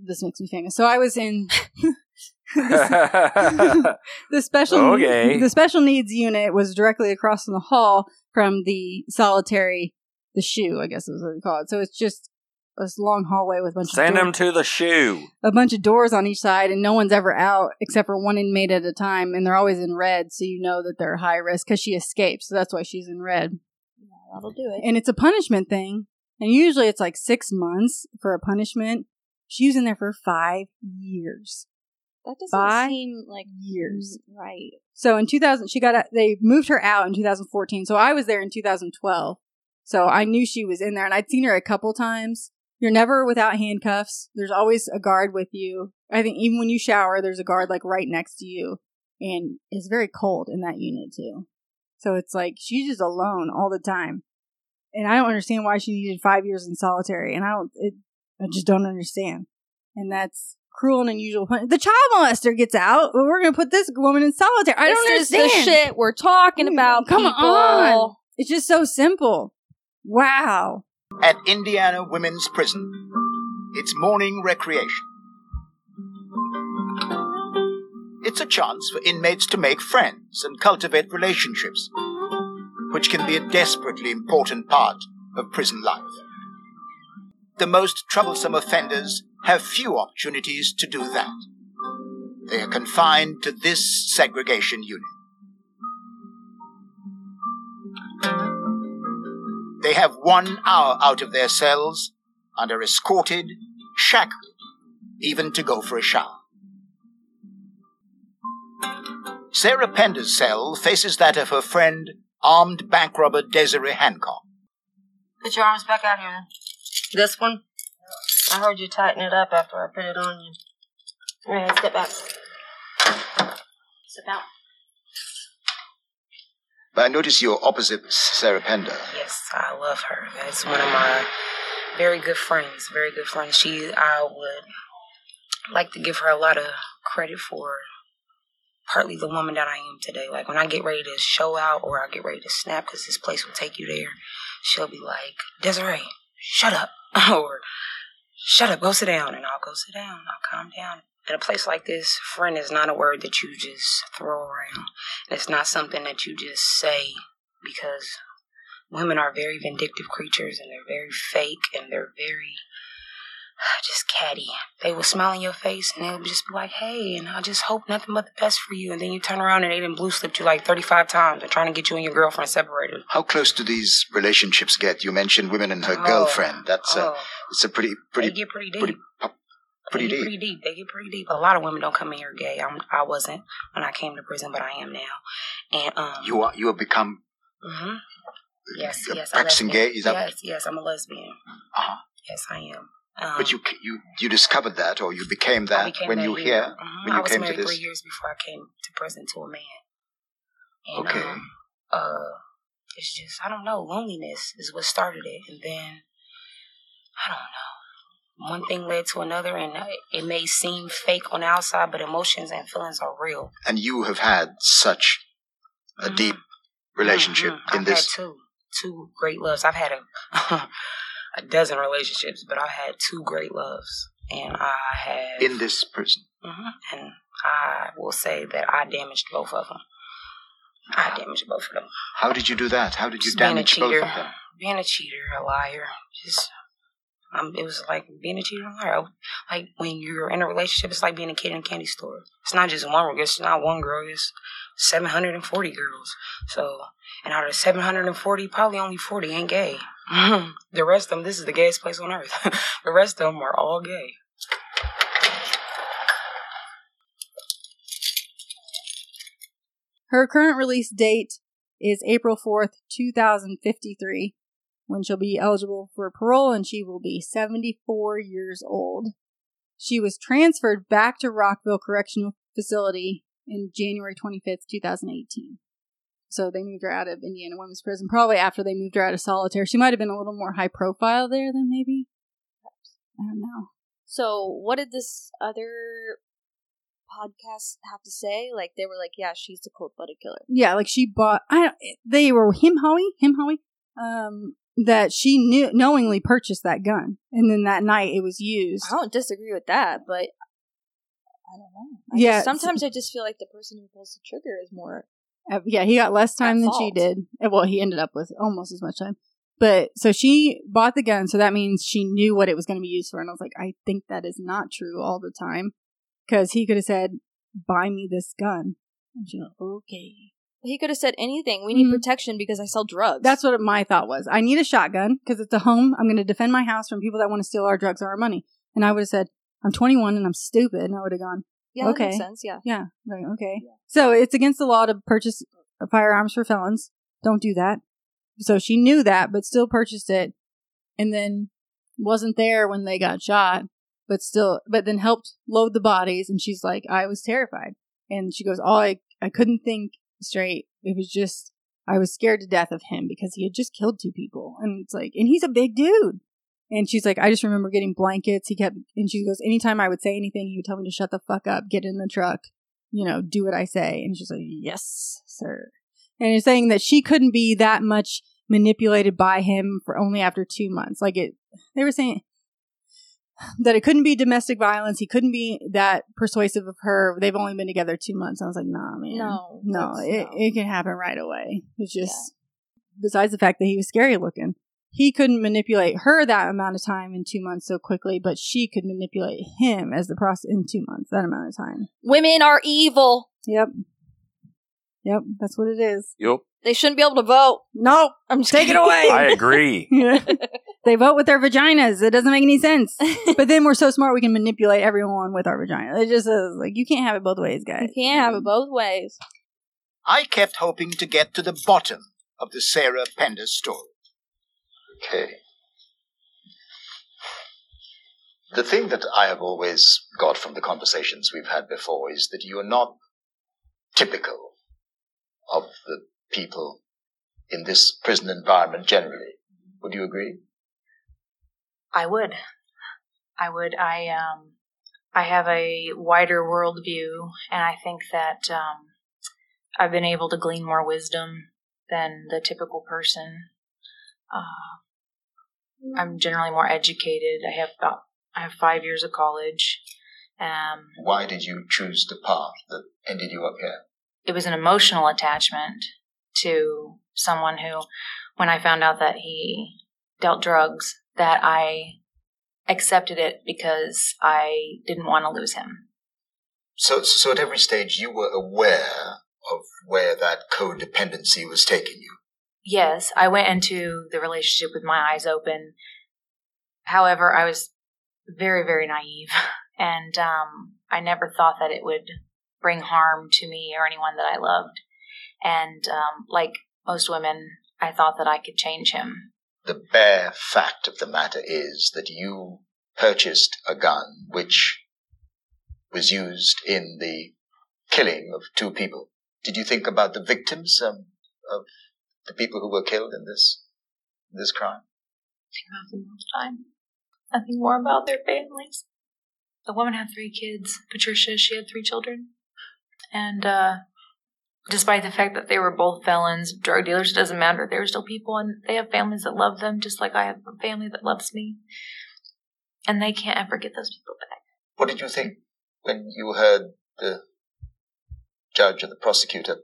this makes me famous. So I was in the special Okay. the special needs unit was directly across from the hall from the solitary the shoe, I guess is what they call it. So it's just this long hallway with a bunch of Send of him to the shoe. a bunch of doors on each side and no one's ever out except for one inmate at a time and they're always in red so you know that they're high risk because she escaped so that's why she's in red Yeah, That'll do it. and it's a punishment thing and usually it's like six months for a punishment she was in there for five years That doesn't by seem like years. right. So in 2000, she got a, they moved her out in 2014. So I was there in 2012. So I knew she was in there, and I'd seen her a couple times. You're never without handcuffs. There's always a guard with you. I think even when you shower, there's a guard like right next to you, and it's very cold in that unit too. So it's like she's just alone all the time, and I don't understand why she needed five years in solitary, and I don't. It, I just don't understand, and that's cruel and unusual punishment. The child molester gets out, but we're gonna put this woman in solitary. I don't This understand the shit we're talking about. Come people. on. It's just so simple. Wow. At Indiana Women's Prison, it's morning recreation. It's a chance for inmates to make friends and cultivate relationships, which can be a desperately important part of prison life. The most troublesome offenders have few opportunities to do that. They are confined to this segregation unit. They have one hour out of their cells and are escorted, shackled, even to go for a shower. Sarah Pender's cell faces that of her friend, armed bank robber Desiree Hancock. Put your arms back out here. This one? I heard you tighten it up after I put it on you. All right, step back. Sit down. But I notice you're opposite Sarah Pender. Yes, I love her. That's one of my very good friends. Very good friends. She, I would like to give her a lot of credit for partly the woman that I am today. Like when I get ready to show out or I get ready to snap because this place will take you there, she'll be like, Desiree, shut up. or shut up, go sit down. And I'll go sit down. I'll calm down. In a place like this, friend is not a word that you just throw around. It's not something that you just say because women are very vindictive creatures and they're very fake and they're very just catty. They will smile in your face and they'll just be like, hey, and I just hope nothing but the best for you. And then you turn around and they done blue slipped you like 35 times and trying to get you and your girlfriend separated. How close do these relationships get? You mentioned women and her Oh, girlfriend. That's a, oh. it's a pretty, pretty, get pretty deep. pretty, pretty deep. pretty deep. They get pretty deep. A lot of women don't come in here gay. I'm, I wasn't when I came to prison, but I am now. And um, You are, you have become hmm Yes, yes. practicing gay. Is that? Yes, yes. I'm a lesbian. Uh-huh. Yes, I am. Um, But you, you, you discovered that, or you became that became when that you here. here, Mhm. when I you was came to married this. three years before I came to prison to a man. And, Okay. Um, uh, it's just I don't know. Loneliness is what started it, and then I don't know. One thing led to another, and uh, it may seem fake on the outside, but emotions and feelings are real. And you have had such a deep relationship Mhm. in I've this. had two, two great loves. I've had a a dozen relationships, but I've had two great loves, and I have in this prison. hmm And I will say that I damaged both of them. I damaged both of them. How did you do that? How did you Just damage both of them? being a cheater, a liar. Just, um, it was like being a cheater a liar. Like when you're in a relationship, it's like being a kid in a candy store. It's not just one. Girl. It's not one girl. It's seven hundred and forty girls. So, and out of seven hundred and forty, probably only forty ain't gay. the rest of them, this is the gayest place on earth. the rest of them are all gay. Her current release date is April 4th, 2053, when she'll be eligible for parole and she will be 74 years old. She was transferred back to Rockville Correctional Facility in January 25th, 2018. So they moved her out of Indiana Women's Prison probably after they moved her out of solitary. She might have been a little more high profile there than maybe. I don't know. So, what did this other podcast have to say? Like, they were like, "Yeah, she's the cold-blooded killer." Yeah, like she bought. I don't, they were him hoey him hoey. Um, that she knew knowingly purchased that gun, and then that night it was used. I don't disagree with that, but I don't know. I Yeah, just- sometimes I just feel like the person who pulls the trigger is more. Uh, yeah, he got less time than she did. Uh, Well, he ended up with almost as much time. But so she bought the gun, so that means she knew what it was going to be used for. And I was like, I think that is not true all the time, because he could have said, "Buy me this gun." And she was okay. He could have said anything. We need Mhm. protection because I sell drugs. That's what my thought was. I need a shotgun because it's a home. I'm going to defend my house from people that want to steal our drugs or our money. And I would have said, I'm 21 and I'm stupid. And I would have gone, Yeah, that okay. makes sense. Yeah. Yeah. Like, okay. So it's against the law to purchase firearms for felons. Don't do that. So she knew that, but still purchased it, and then wasn't there when they got shot, but still, but then helped load the bodies. And she's like, I was terrified, and she goes, "Oh, I I couldn't think straight. It was just I was scared to death of him because he had just killed two people, and it's like, and he's a big dude." And she's like, I just remember getting blankets. He kept, and she goes, anytime I would say anything, he would tell me to shut the fuck up, get in the truck, you know, do what I say. And she's like, yes, sir. And you're saying that she couldn't be that much manipulated by him for only after two months. Like it, they were saying that it couldn't be domestic violence. He couldn't be that persuasive of her. They've only been together two months. I was like, nah, man. No, No, it, no. it can happen right away. It's just, besides the fact that he was scary looking, he couldn't manipulate her that amount of time in two months so quickly, but she could manipulate him as the process in two months, that amount of time. Women are evil. Yep. Yep, that's what it is. Yep. They shouldn't be able to vote. Nope. I'm just Take it away. I agree. they vote with their vaginas. It doesn't make any sense. but then we're so smart we can manipulate everyone with our vagina. It just is like you can't have it both ways, guys. You can't have it both ways. I kept hoping to get to the bottom of the Sarah Pender story. Okay. The thing that I have always got from the conversations we've had before is that you are not typical of the people in this prison environment generally. Would you agree? I would. I would. I um I have a wider worldview and I think that um I've been able to glean more wisdom than the typical person. Uh, I'm generally more educated. I have about I have five years of college. Um, Why did you choose the path that ended you up here? it was an emotional attachment to someone who, when I found out that he dealt drugs, that I accepted it because I didn't want to lose him. So, so at every stage you were aware of where that codependency was taking you. Yes, I went into the relationship with my eyes open. However, I was very, very naive, and um, I never thought that it would bring harm to me or anyone that I loved. And um, like most women, I thought that I could change him. The bare fact of the matter is that you purchased a gun which was used in the killing of two people. Did you think about the victims um, of the people who were killed in this this crime? think about them all the time. Nothing more about their families. The woman had three kids. Patricia, she had three children. And uh, despite the fact that they were both felons, drug dealers, it doesn't matter. They were still people and they have families that love them just like I have a family that loves me. And they can't ever get those people back. What did you think when you heard the judge or the prosecutor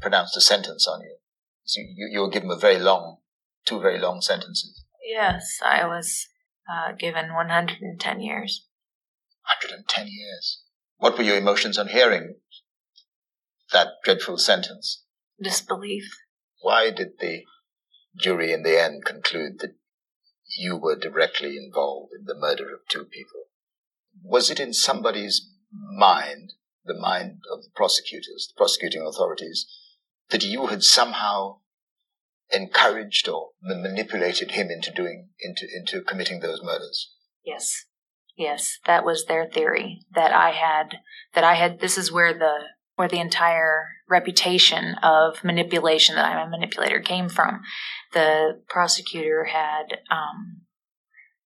pronounce a sentence on you? So you, you were given a very long, two very long sentences. Yes, I was uh, given 110 years. 110 years. What were your emotions on hearing that dreadful sentence? Disbelief. Why did the jury in the end conclude that you were directly involved in the murder of two people? Was it in somebody's mind, the mind of the prosecutors, the prosecuting authorities, that you had somehow encouraged or ma- manipulated him into doing, into, into committing those murders? Yes. Yes, that was their theory that I had that I had this is where the where the entire reputation of manipulation that I'm a manipulator came from. The prosecutor had um,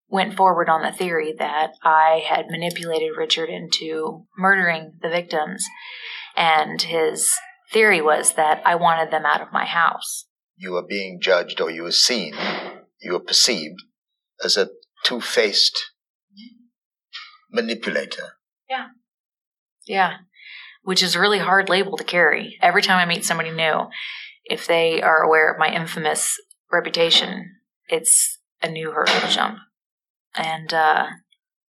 went forward on the theory that I had manipulated Richard into murdering the victims, and his theory was that I wanted them out of my house. You were being judged or you were seen, you were perceived as a two-faced manipulator. Yeah. Yeah. Which is a really hard label to carry. Every time I meet somebody new, if they are aware of my infamous reputation, it's a new hurdle to jump. And uh,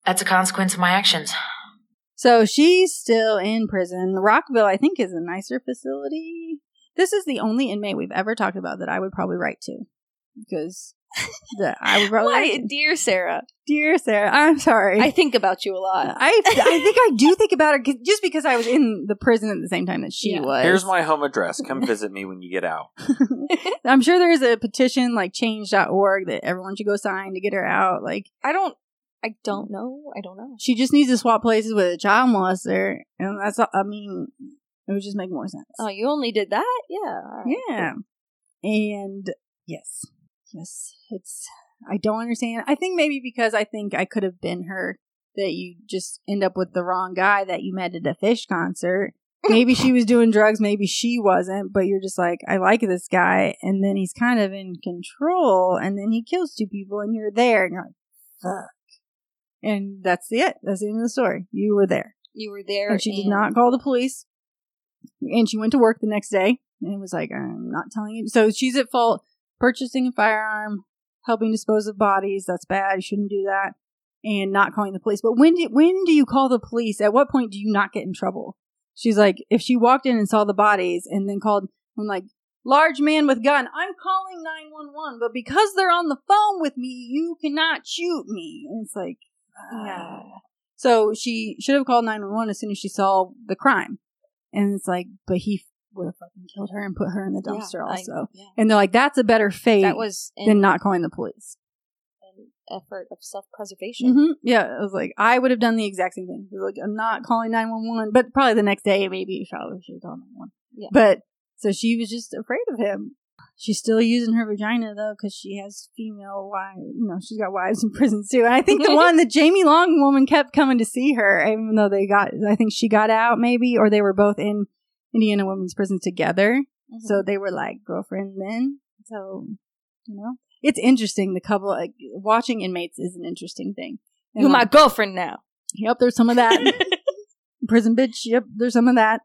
that's a consequence of my actions. So she's still in prison. Rockville, I think, is a nicer facility. This is the only inmate we've ever talked about that I would probably write to because I would probably Why, like. dear Sarah? Dear Sarah, I'm sorry. I think about you a lot. I I think I do think about her 'cause- just because I was in the prison at the same time that she Yeah. was. Here's my home address. Come visit me when you get out. I'm sure there's a petition like change.org that everyone should go sign to get her out. Like I don't. I don't know. I don't know. she just needs to swap places with a child molester, and that's all, I mean, it would just make more sense. Oh, you only did that? Yeah. all right, Yeah. And yes, yes, it's, I don't understand. I think maybe because I think I could have been her that you just end up with the wrong guy that you met at a Phish concert. Maybe she was doing drugs, maybe she wasn't, but you're just like, I like this guy, and then he's kind of in control, and then he kills two people, and you're there, and you're like, fuck. And that's the it. That's the end of the story. You were there. You were there, And she did not call the police. And she went to work the next day and it was like, I'm not telling you. So she's at fault purchasing a firearm, helping dispose of bodies. That's bad. You shouldn't do that. And not calling the police. But when do, when do you call the police? At what point do you not get in trouble? She's like, if she walked in and saw the bodies and then called, I'm like, large man with gun, I'm calling 911, but because they're on the phone with me, you cannot shoot me. And it's like, uh, yeah. So she should have called 911 as soon as she saw the crime. And it's like, but he would have fucking killed her and put her in the Yeah, dumpster I- also. yeah. And they're like, that's a better fate That was than not calling the police. an effort of self-preservation. hmm Yeah, it was like, I would have done the exact same thing. Like, I'm not calling 911, but probably the next day, maybe probably should have called 911. Yeah. But, so she was just afraid of him. She's still using her vagina though, because she has female wives. You know, she's got wives in prison too. And I think the one, the Jamie Long woman, kept coming to see her, even though they got. I think she got out maybe, or they were both in Indiana Women's Prison together. So mm-hmm. they were like girlfriend then. So you know, it's interesting. The couple like, watching inmates is an interesting thing. You're my girlfriend now. Yep, there's some of that. Prison bitch. Yep, there's some of that.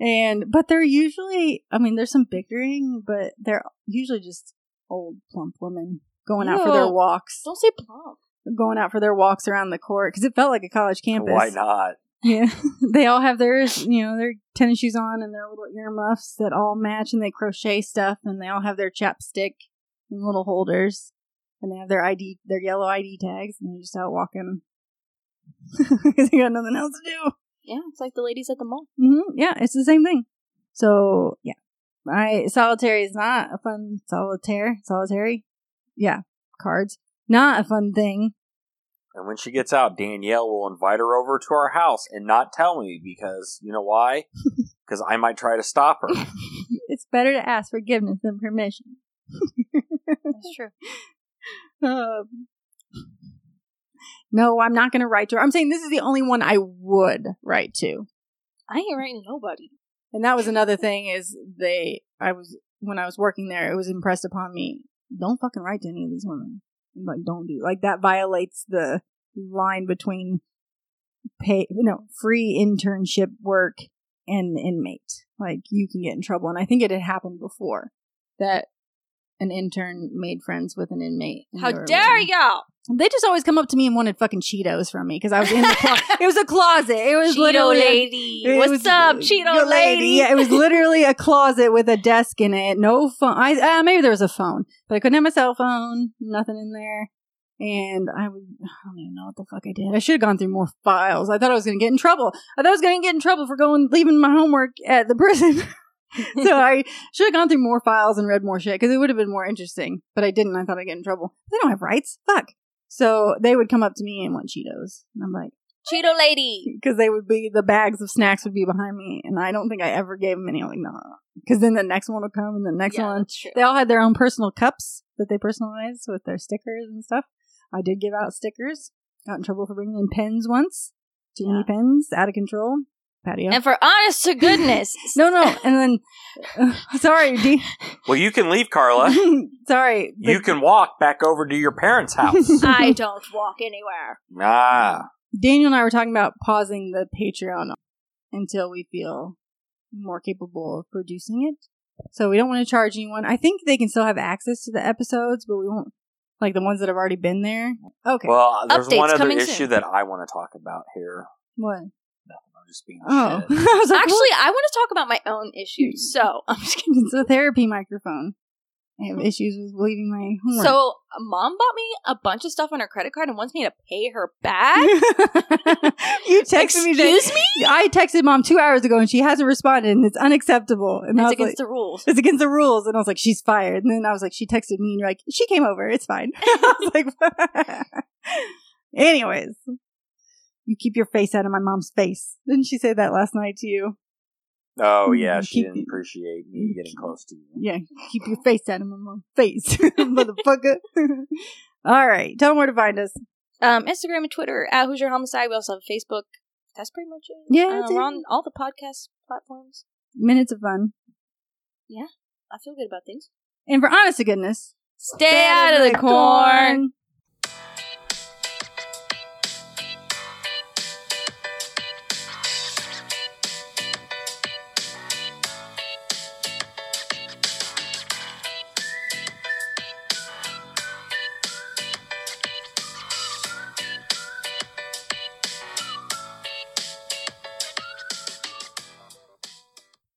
And but they're usually, I mean, there's some bickering, but they're usually just old plump women going out for their walks. Don't say plump. Going out for their walks around the court because it felt like a college campus. Why not? Yeah, they all have their, you know, their tennis shoes on and their little earmuffs that all match, and they crochet stuff, and they all have their chapstick and little holders, and they have their ID, their yellow ID tags, and they're just out walking because they got nothing else to do. Yeah, it's like the ladies at the mall. Mm-hmm. Yeah, it's the same thing. So yeah, I solitary is not a fun solitaire. Solitary, yeah, cards not a fun thing. And when she gets out, Danielle will invite her over to our house and not tell me because you know why? Because I might try to stop her. It's better to ask forgiveness than permission. That's true. Um, no, I'm not going to write to her. I'm saying this is the only one I would write to. I ain't writing nobody. And that was another thing is they, I was, when I was working there, it was impressed upon me, don't fucking write to any of these women. Like, don't do, like, that violates the line between pay, no, free internship work and inmate. Like, you can get in trouble. And I think it had happened before that an intern made friends with an inmate. How dare y'all? They just always come up to me and wanted fucking Cheetos from me because I was in the closet. it was a closet. It was Cheeto literally a- lady. it What's was- up, Cheeto lady? Yeah, it was literally a closet with a desk in it. No phone. I uh, maybe there was a phone, but I couldn't have my cell phone. Nothing in there. And I would, I don't even know what the fuck I did. I should have gone through more files. I thought I was going to get in trouble. I thought I was going to get in trouble for going, leaving my homework at the prison. so I should have gone through more files and read more shit because it would have been more interesting. But I didn't. I thought I'd get in trouble. They don't have rights. Fuck. So they would come up to me and want Cheetos. And I'm like, Cheeto lady. because they would be the bags of snacks would be behind me, and I don't think I ever gave them any. I'm like, no, because then the next one would come, and the next Yeah, one. They all had their own personal cups that they personalized with their stickers and stuff. I did give out stickers. Got in trouble for bringing in pens once. Too many pens, out of control. Patio. And for honest to goodness. no, no, and then sorry, D. Well, you can leave, Carla. sorry, You can walk back over to your parents' house. I don't walk anywhere. ah. Daniel and I were talking about pausing the Patreon until we feel more capable of producing it. So we don't want to charge anyone. I think they can still have access to the episodes, but we won't like the ones that have already been there. Okay. Well, there's Updates one other issue soon. that I want to talk about here. what? I'm just being Oh, shit. I was like, Actually, I want to talk about my own issues. Hmm. So I'm just kidding. it's a therapy microphone, I have issues with leaving my homework. So, mom bought me a bunch of stuff on her credit card and wants me to pay her back. you texted me. that- Excuse me? I texted mom two hours ago and she hasn't responded, and it's unacceptable. And I It's was against like, the rules. It's against the rules. And I was like, she's fired. And then I was like, she texted me, and you're like, she came over. It's fine. I was like, anyways, you keep your face out of my mom's face. Didn't she say that last night to you? Oh yeah, Mm, she keep- didn't appreciate me getting close to you. Yeah, keep your face out of my mom's face, motherfucker. All right, tell them where to find us. Um, Instagram and Twitter at Who's Your Homicide. We also have Facebook. That's pretty much it. Yeah, Um, we're on all the podcast platforms. Minutes of fun. Yeah, I feel good about things. And for honest to goodness, Stay out of the corn.